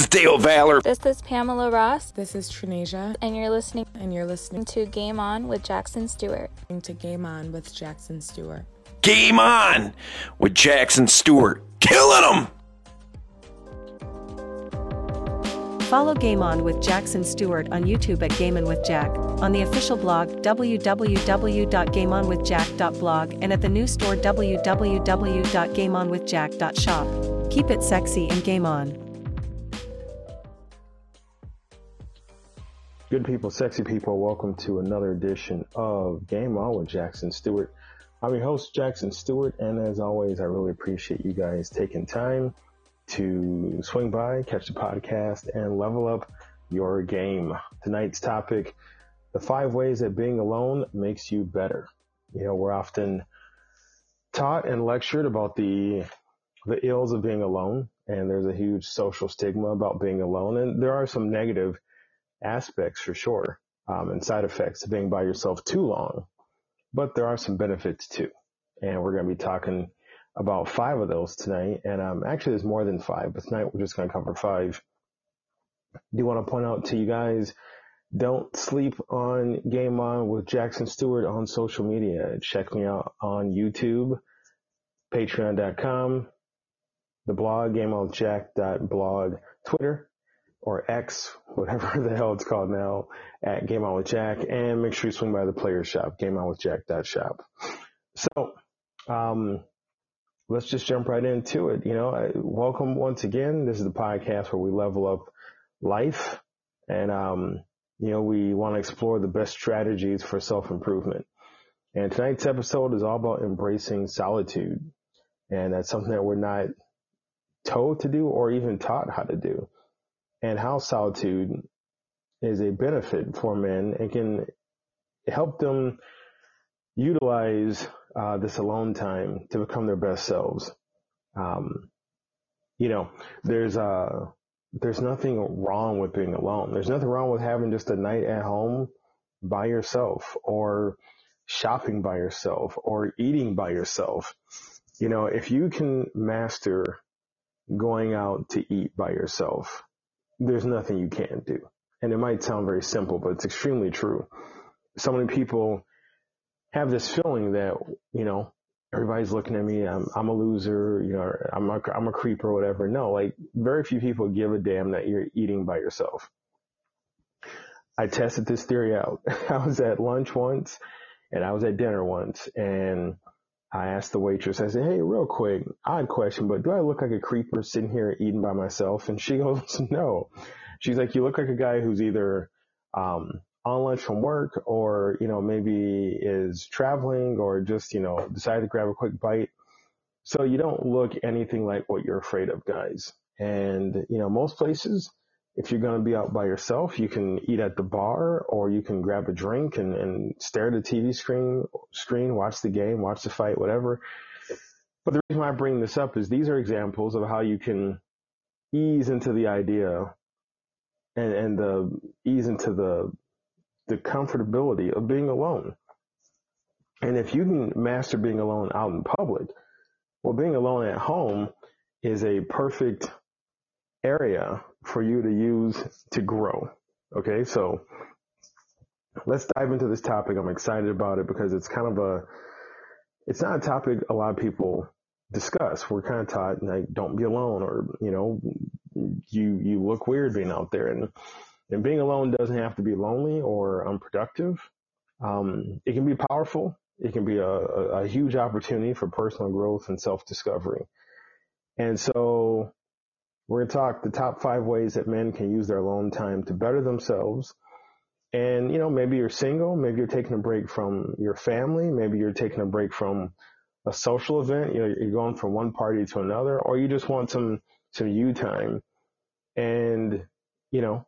Is Dale Valor. This is Pamela Ross, This is Trinasia, and you're listening and you're listening to Game On with Jackson Stuart. to Game On with Jackson Stuart. Game on with Jackson Stuart. Killing them. Follow Game On with Jackson Stuart on YouTube at Game On with Jack, on the official blog www.gameonwithjack.blog and at the new store www.gameonwithjack.shop. Keep it sexy and game on. Good people, sexy people, welcome to another edition of Game On with Jackson Stuart. I'm your host, Jackson Stuart, and as always, I really appreciate you guys taking time to swing by, catch the podcast, and level up your game. Tonight's topic the five ways that being alone makes you better. You know, we're often taught and lectured about the the ills of being alone, and there's a huge social stigma about being alone, and there are some negative aspects for sure, um, and side effects of being by yourself too long. But there are some benefits too. And we're going to be talking about five of those tonight. And um, actually, there's more than five, but tonight we're just going to cover five. Do want to point out to you guys don't sleep on Game On with Jackson Stuart on social media. Check me out on YouTube, patreon.com, the blog, gameonwithjack.blog, Twitter, or X, whatever the hell it's called now, at Game On with Jack, and make sure you swing by the player shop, gameonwithjack.shop. So, um, let's just jump right into it. You know, welcome once again. This is the podcast where we level up life, and um, you know, we want to explore the best strategies for self improvement. And tonight's episode is all about embracing solitude, and that's something that we're not told to do or even taught how to do and how solitude is a benefit for men and can help them utilize uh, this alone time to become their best selves. Um, you know, there's uh, there's nothing wrong with being alone. There's nothing wrong with having just a night at home by yourself or shopping by yourself or eating by yourself. You know, if you can master going out to eat by yourself, there's nothing you can't do. And it might sound very simple, but it's extremely true. So many people have this feeling that, you know, everybody's looking at me, I'm, I'm a loser, you know, I'm a, I'm a creep or whatever. No, like very few people give a damn that you're eating by yourself. I tested this theory out. I was at lunch once and I was at dinner once and I asked the waitress, I said, Hey, real quick, odd question, but do I look like a creeper sitting here eating by myself? And she goes, No. She's like, You look like a guy who's either um, on lunch from work or, you know, maybe is traveling or just, you know, decided to grab a quick bite. So you don't look anything like what you're afraid of, guys. And, you know, most places, if you're going to be out by yourself, you can eat at the bar or you can grab a drink and, and stare at the TV screen, screen, watch the game, watch the fight, whatever. But the reason why I bring this up is these are examples of how you can ease into the idea and, and the ease into the, the comfortability of being alone. And if you can master being alone out in public, well, being alone at home is a perfect area for you to use to grow. Okay, so let's dive into this topic. I'm excited about it because it's kind of a, it's not a topic a lot of people discuss. We're kind of taught like don't be alone, or you know, you you look weird being out there, and and being alone doesn't have to be lonely or unproductive. Um, it can be powerful. It can be a, a, a huge opportunity for personal growth and self discovery. And so we're going to talk the top five ways that men can use their alone time to better themselves. And, you know, maybe you're single, maybe you're taking a break from your family, maybe you're taking a break from a social event, you know, you're going from one party to another, or you just want some some you time, and you know,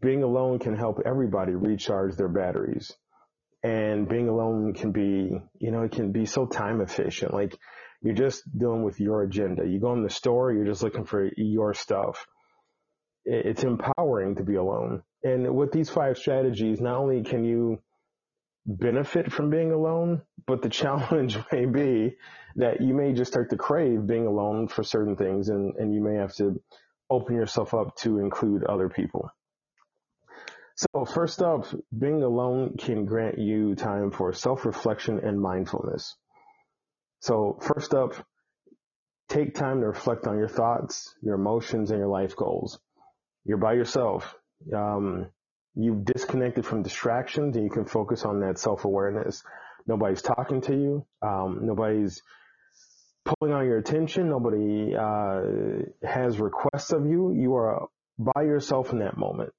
being alone can help everybody recharge their batteries. And being alone can be, you know, it can be so time efficient. Like you're just dealing with your agenda. You go in the store, you're just looking for your stuff. It's empowering to be alone. And with these five strategies, not only can you benefit from being alone, but the challenge may be that you may just start to crave being alone for certain things and, and you may have to open yourself up to include other people. So first up, being alone can grant you time for self-reflection and mindfulness. So first up, take time to reflect on your thoughts, your emotions, and your life goals. You're by yourself. Um, you've disconnected from distractions and you can focus on that self-awareness. Nobody's talking to you. Um, nobody's pulling on your attention. Nobody uh, has requests of you. You are by yourself in that moment.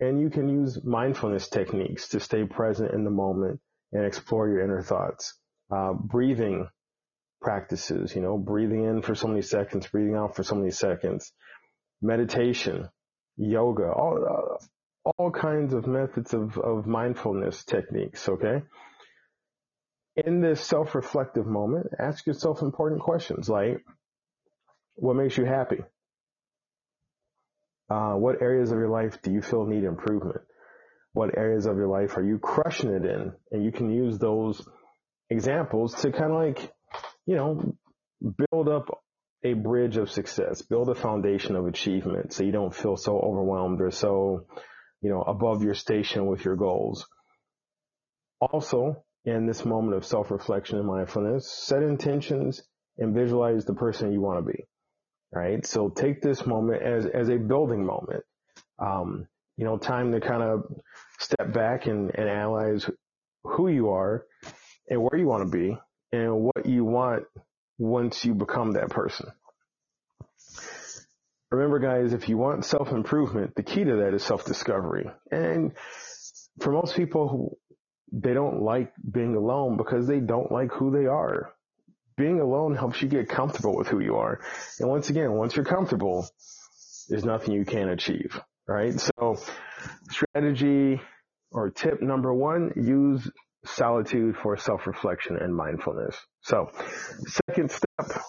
And you can use mindfulness techniques to stay present in the moment and explore your inner thoughts. Uh, breathing practices, you know, breathing in for so many seconds, breathing out for so many seconds, meditation, yoga, all, uh, all kinds of methods of, of mindfulness techniques, okay? In this self-reflective moment, ask yourself important questions like, what makes you happy? Uh, what areas of your life do you feel need improvement? What areas of your life are you crushing it in? And you can use those examples to kind of like, you know, build up a bridge of success, build a foundation of achievement so you don't feel so overwhelmed or so you know, above your station with your goals. Also, in this moment of self-reflection and mindfulness, set intentions and visualize the person you want to be. Right. So take this moment as, as a building moment. Um, you know, time to kind of step back and, and analyze who you are and where you want to be and what you want once you become that person. Remember, guys, if you want self improvement, the key to that is self discovery. And for most people, they don't like being alone because they don't like who they are. Being alone helps you get comfortable with who you are. And once again, once you're comfortable, there's nothing you can't achieve, right? So strategy or tip number one, use solitude for self-reflection and mindfulness. So second step,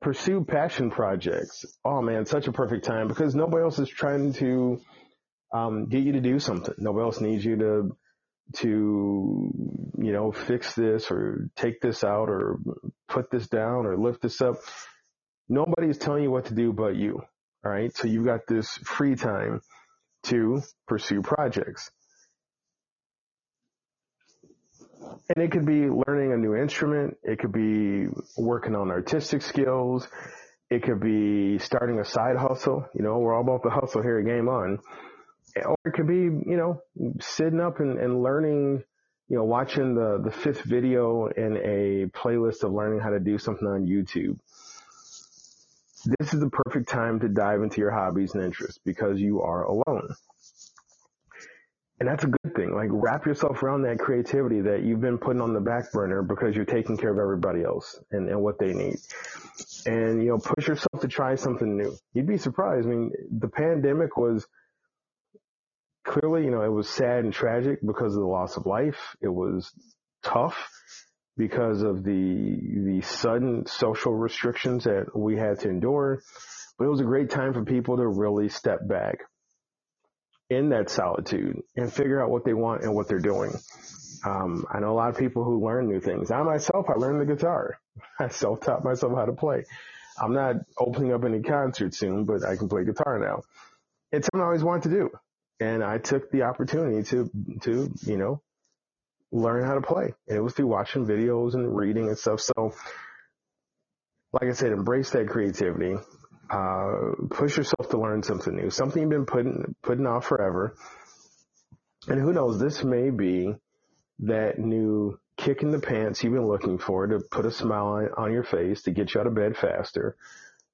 pursue passion projects. Oh man, such a perfect time because nobody else is trying to um, get you to do something. Nobody else needs you to to you know fix this or take this out or put this down or lift this up. Nobody's telling you what to do but you. All right, so you've got this free time to pursue projects. And it could be learning a new instrument. It could be working on artistic skills. It could be starting a side hustle. You know, we're all about the hustle here at Game On. Or it could be, you know, sitting up and, and learning, you know, watching the, the fifth video in a playlist of learning how to do something on YouTube. This is the perfect time to dive into your hobbies and interests because you are alone. And that's a good thing. Like wrap yourself around that creativity that you've been putting on the back burner because you're taking care of everybody else and, and what they need. And, you know, push yourself to try something new. You'd be surprised. I mean, the pandemic was clearly, you know, it was sad and tragic because of the loss of life. It was tough because of the, the sudden social restrictions that we had to endure. But it was a great time for people to really step back in that solitude and figure out what they want and what they're doing. Um, I know a lot of people who learn new things. I myself, I learned the guitar. I self-taught myself how to play. I'm not opening up any concerts soon, but I can play guitar now. It's something I always wanted to do. And I took the opportunity to, to, you know, learn how to play. And it was through watching videos and reading and stuff. So, like I said, embrace that creativity uh, push yourself to learn something new, something you've been putting putting off forever. And who knows, this may be that new kick in the pants you've been looking for to put a smile on, on your face, to get you out of bed faster,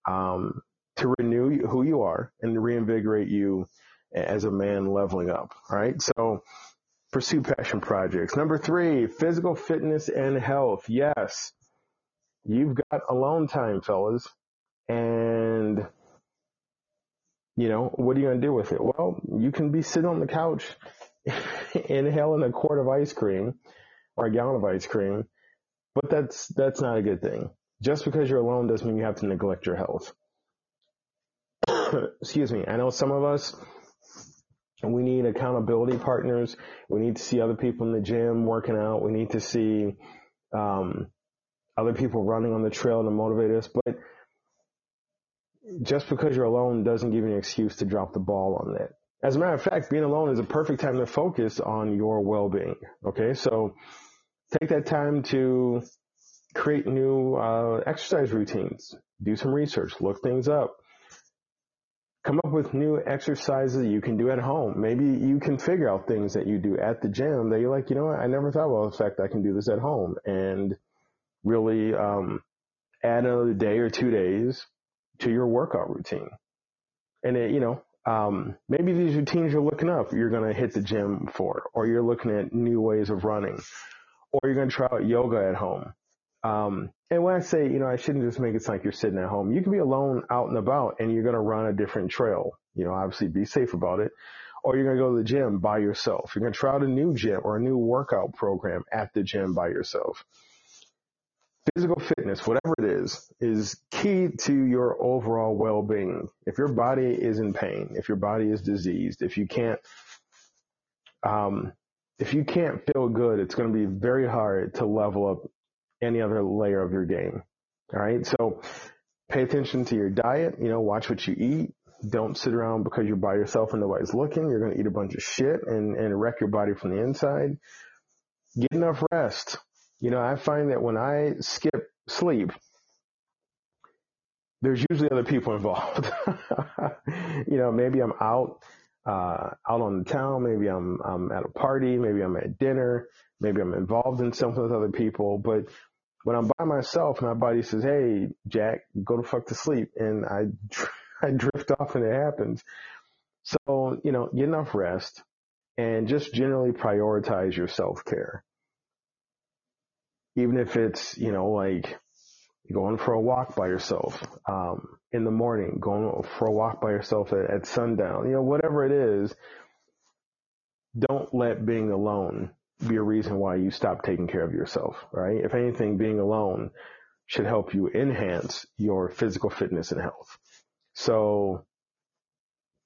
um, to renew who you are and reinvigorate you as a man leveling up. All right. So pursue passion projects. Number three, physical fitness and health. Yes, you've got alone time, fellas. And, you know, what are you going to do with it? Well, you can be sitting on the couch inhaling a quart of ice cream or a gallon of ice cream, but that's, that's not a good thing. Just because you're alone doesn't mean you have to neglect your health. Excuse me. I know some of us, we need accountability partners. We need to see other people in the gym working out. We need to see um, other people running on the trail to motivate us. But just because you're alone doesn't give you an excuse to drop the ball on that. As a matter of fact, being alone is a perfect time to focus on your well-being. Okay, so take that time to create new uh, exercise routines, do some research, look things up come up with new exercises you can do at home. Maybe you can figure out things that you do at the gym that you're like, you know what, I never thought about the fact I can do this at home and really um, add another day or two days to your workout routine. And it, you know, um, maybe these routines you're looking up, you're going to hit the gym for, or you're looking at new ways of running, or you're going to try out yoga at home. Um, and when I say, you know, I shouldn't just make it sound like you're sitting at home. You can be alone out and about and you're going to run a different trail. You know, obviously be safe about it. Or you're going to go to the gym by yourself. You're going to try out a new gym or a new workout program at the gym by yourself. Physical fitness, whatever it is, is key to your overall well-being. If your body is in pain, if your body is diseased, if you can't, um, if you can't feel good, it's going to be very hard to level up any other layer of your game. All right. So pay attention to your diet. You know, watch what you eat. Don't sit around because you're by yourself and nobody's looking. You're going to eat a bunch of shit and, and wreck your body from the inside. Get enough rest. You know, I find that when I skip sleep, there's usually other people involved. you know, maybe I'm out, uh, out on the town. Maybe I'm, I'm at a party. Maybe I'm at dinner. Maybe I'm involved in something with other people. But when I'm by myself, my body says, "Hey, Jack, go to fuck to sleep," and I I drift off, and it happens. So you know, get enough rest, and just generally prioritize your self care. Even if it's you know like going for a walk by yourself um, in the morning, going for a walk by yourself at, at sundown, you know, whatever it is. Don't let being alone be a reason why you stop taking care of yourself, right? If anything, being alone should help you enhance your physical fitness and health. So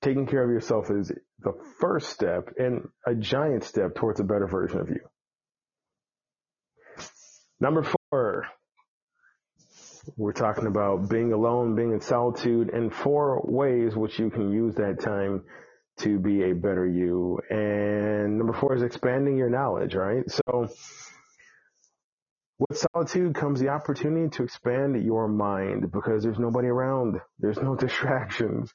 taking care of yourself is the first step and a giant step towards a better version of you. Number four, we're talking about being alone, being in solitude, and four ways which you can use that time to be a better you. And number four is expanding your knowledge, right? So with solitude comes the opportunity to expand your mind because there's nobody around. There's no distractions.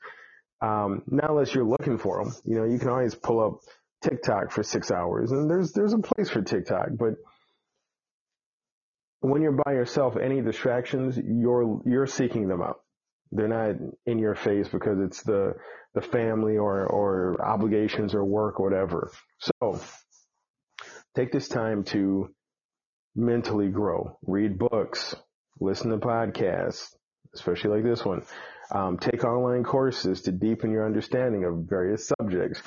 Um, not unless you're looking for them. You know, you can always pull up TikTok for six hours and there's, there's a place for TikTok, but when you're by yourself, any distractions, you're, you're seeking them out. They're not in your face because it's the the family or or obligations or work or whatever. So take this time to mentally grow. Read books, listen to podcasts, especially like this one. Um, take online courses to deepen your understanding of various subjects.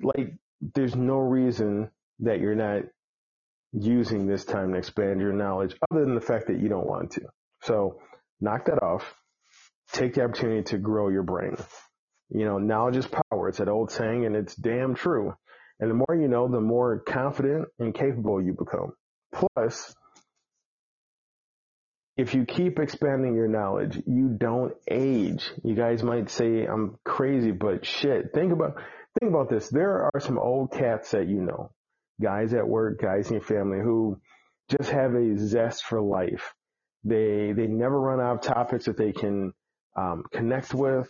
Like, there's no reason that you're not using this time to expand your knowledge other than the fact that you don't want to. So knock that off take the opportunity to grow your brain. You know, knowledge is power. It's that old saying and it's damn true. And the more you know, the more confident and capable you become. Plus, if you keep expanding your knowledge, you don't age. You guys might say I'm crazy, but shit, think about, think about this. There are some old cats that you know, guys at work, guys in your family who just have a zest for life. They, they never run out of topics that they can um, connect with.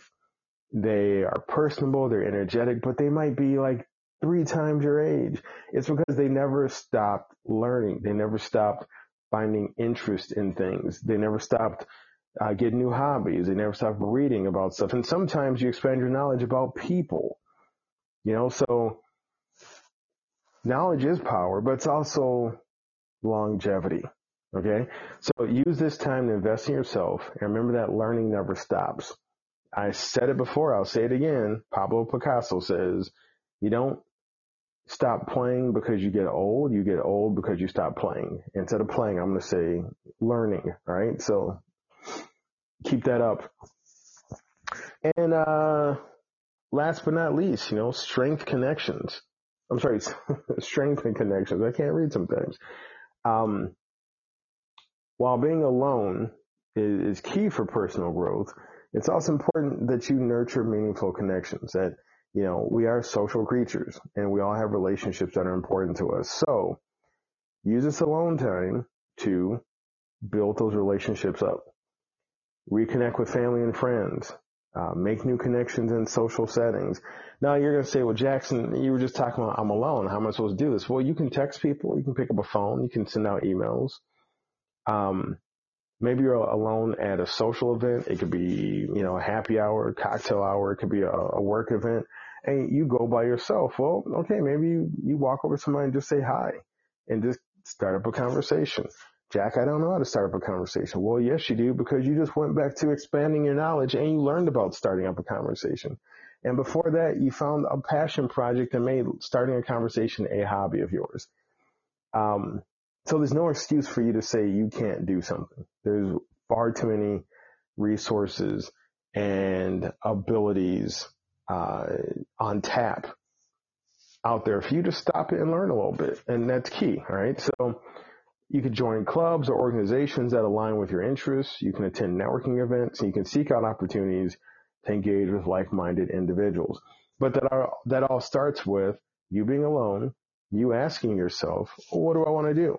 They are personable, they're energetic, but they might be like three times your age. It's because they never stopped learning. They never stopped finding interest in things. They never stopped uh, getting new hobbies. They never stopped reading about stuff. And sometimes you expand your knowledge about people, you know, so knowledge is power, but it's also longevity. Okay. So use this time to invest in yourself. And remember that learning never stops. I said it before. I'll say it again. Pablo Picasso says you don't stop playing because you get old. You get old because you stop playing. Instead of playing, I'm going to say learning. Right. So keep that up. And, uh, last but not least, you know, strength connections. I'm sorry, strength and connections. I can't read sometimes. Um, while being alone is, is key for personal growth, it's also important that you nurture meaningful connections that, you know, we are social creatures and we all have relationships that are important to us. So use this alone time to build those relationships up. Reconnect with family and friends. Uh, make new connections in social settings. Now you're going to say, well, Jackson, you were just talking about I'm alone. How am I supposed to do this? Well, you can text people. You can pick up a phone. You can send out emails. Um, maybe you're alone at a social event. It could be, you know, a happy hour, cocktail hour. It could be a, a work event and you go by yourself. Well, okay, maybe you, you walk over to somebody and just say hi and just start up a conversation. Jack, I don't know how to start up a conversation. Well, yes, you do because you just went back to expanding your knowledge and you learned about starting up a conversation. And before that, you found a passion project and made starting a conversation a hobby of yours. Um, so there's no excuse for you to say you can't do something. There's far too many resources and abilities uh, on tap out there for you to stop it and learn a little bit. And that's key, all right? So you can join clubs or organizations that align with your interests. You can attend networking events you can seek out opportunities to engage with like-minded individuals. But that, are, that all starts with you being alone, you asking yourself, well, what do I want to do?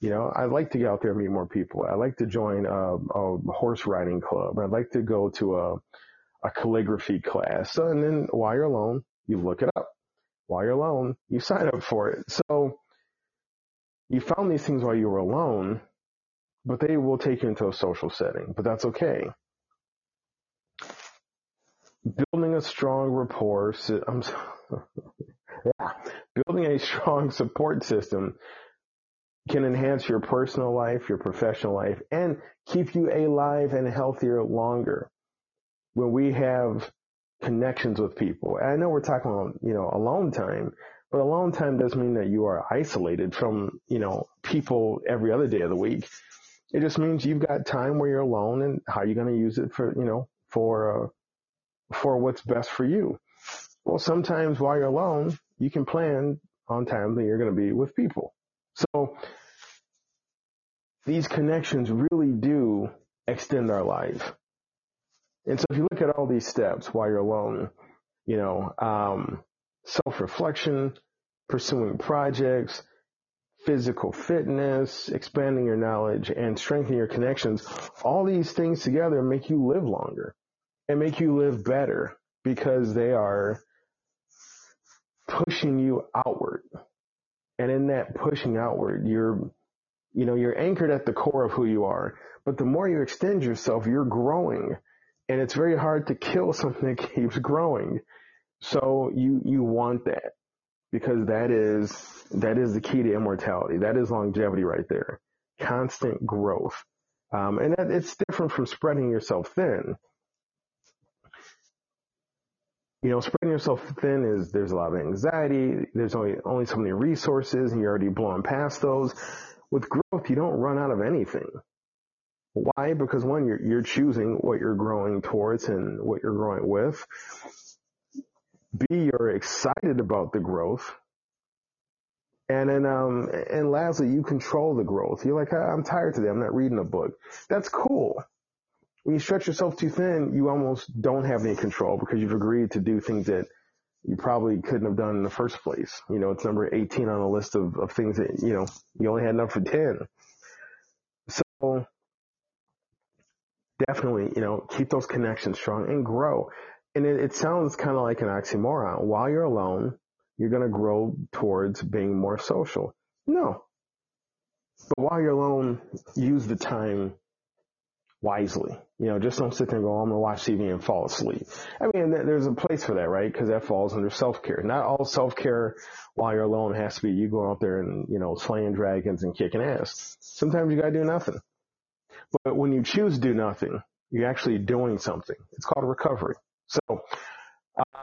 You know, I'd like to get out there and meet more people. I'd like to join a, a horse riding club. I'd like to go to a, a calligraphy class. So, and then while you're alone, you look it up. While you're alone, you sign up for it. So you found these things while you were alone, but they will take you into a social setting, but that's okay. Building a strong rapport, I'm, yeah, building a strong support system can enhance your personal life, your professional life, and keep you alive and healthier longer. When we have connections with people, and I know we're talking about, you know, alone time, but alone time doesn't mean that you are isolated from, you know, people every other day of the week. It just means you've got time where you're alone and how you're going to use it for, you know, for, uh, for what's best for you. Well, sometimes while you're alone, you can plan on time that you're going to be with people. So these connections really do extend our life. And so if you look at all these steps while you're alone, you know, um, self-reflection, pursuing projects, physical fitness, expanding your knowledge, and strengthening your connections, all these things together make you live longer and make you live better because they are pushing you outward. And in that pushing outward, you're, you know, you're anchored at the core of who you are. But the more you extend yourself, you're growing. And it's very hard to kill something that keeps growing. So you, you want that because that is, that is the key to immortality. That is longevity right there. Constant growth. Um, and that, it's different from spreading yourself thin. You know, spreading yourself thin is there's a lot of anxiety. There's only only so many resources, and you're already blowing past those. With growth, you don't run out of anything. Why? Because one, you're you're choosing what you're growing towards and what you're growing with. B, you're excited about the growth. And then, um, and lastly, you control the growth. You're like, I'm tired today. I'm not reading a book. That's cool. When you stretch yourself too thin, you almost don't have any control because you've agreed to do things that you probably couldn't have done in the first place. You know, it's number 18 on the list of, of things that, you know, you only had enough for 10. So definitely, you know, keep those connections strong and grow. And it, it sounds kind of like an oxymoron. While you're alone, you're going to grow towards being more social. No. But while you're alone, use the time wisely. You know, just don't sit there and go, oh, I'm going to watch TV and fall asleep. I mean, there's a place for that, right? Because that falls under self-care. Not all self-care while you're alone has to be you going out there and, you know, slaying dragons and kicking ass. Sometimes you got to do nothing. But when you choose to do nothing, you're actually doing something. It's called recovery. So,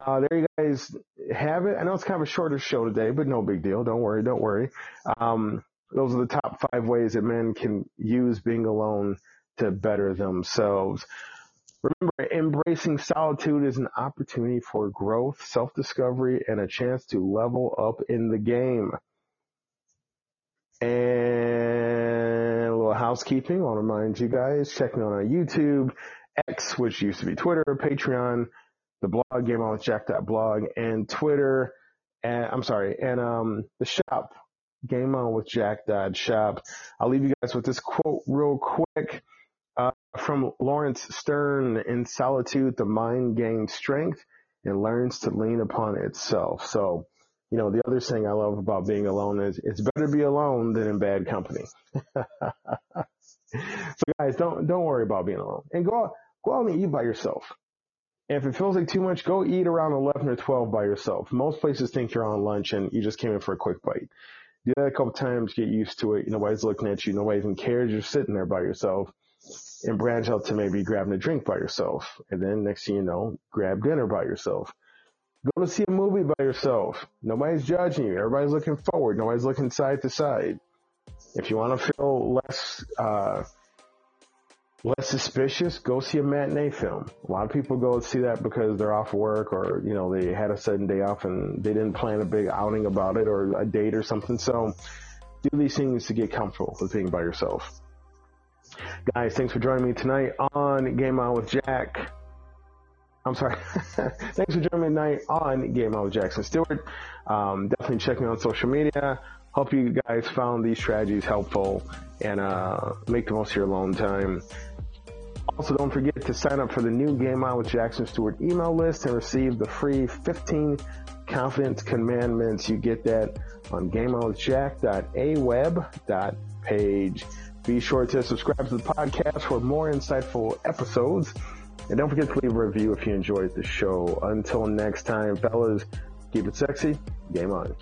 uh, there you guys have it. I know it's kind of a shorter show today, but no big deal. Don't worry. Don't worry. Um, those are the top five ways that men can use being alone to better themselves. Remember, embracing solitude is an opportunity for growth, self-discovery, and a chance to level up in the game. And a little housekeeping. I want to remind you guys, check me on YouTube, X, which used to be Twitter, Patreon, the blog, GameOnWithJack.blog, and Twitter, and I'm sorry, and um, the shop, GameOnWithJack.shop. I'll leave you guys with this quote real quick. Uh, from Laurence Sterne: in solitude, the mind gains strength and learns to lean upon itself. So, you know, the other thing I love about being alone is it's better to be alone than in bad company. so guys, don't, don't worry about being alone and go out, go out and eat by yourself. And if it feels like too much, go eat around 11 or 12 by yourself. Most places think you're on lunch and you just came in for a quick bite. Do that a couple times, get used to it. Nobody's looking at you. Nobody even cares. You're sitting there by yourself and branch out to maybe grabbing a drink by yourself. And then next thing you know, grab dinner by yourself. Go to see a movie by yourself. Nobody's judging you. Everybody's looking forward. Nobody's looking side to side. If you want to feel less, uh, less suspicious, go see a matinee film. A lot of people go see that because they're off work or, you know, they had a sudden day off and they didn't plan a big outing about it or a date or something. So do these things to get comfortable with being by yourself. Guys, thanks for joining me tonight on Game On with Jack. I'm sorry. thanks for joining me tonight on Game On with Jackson Stuart. Um, definitely check me on social media. Hope you guys found these strategies helpful and uh, make the most of your alone time. Also, don't forget to sign up for the new Game On with Jackson Stuart email list and receive the free 15 confidence commandments. You get that on gameonwithjack.aweb.page. Be sure to subscribe to the podcast for more insightful episodes. And don't forget to leave a review if you enjoyed the show. Until next time, fellas, keep it sexy. Game on.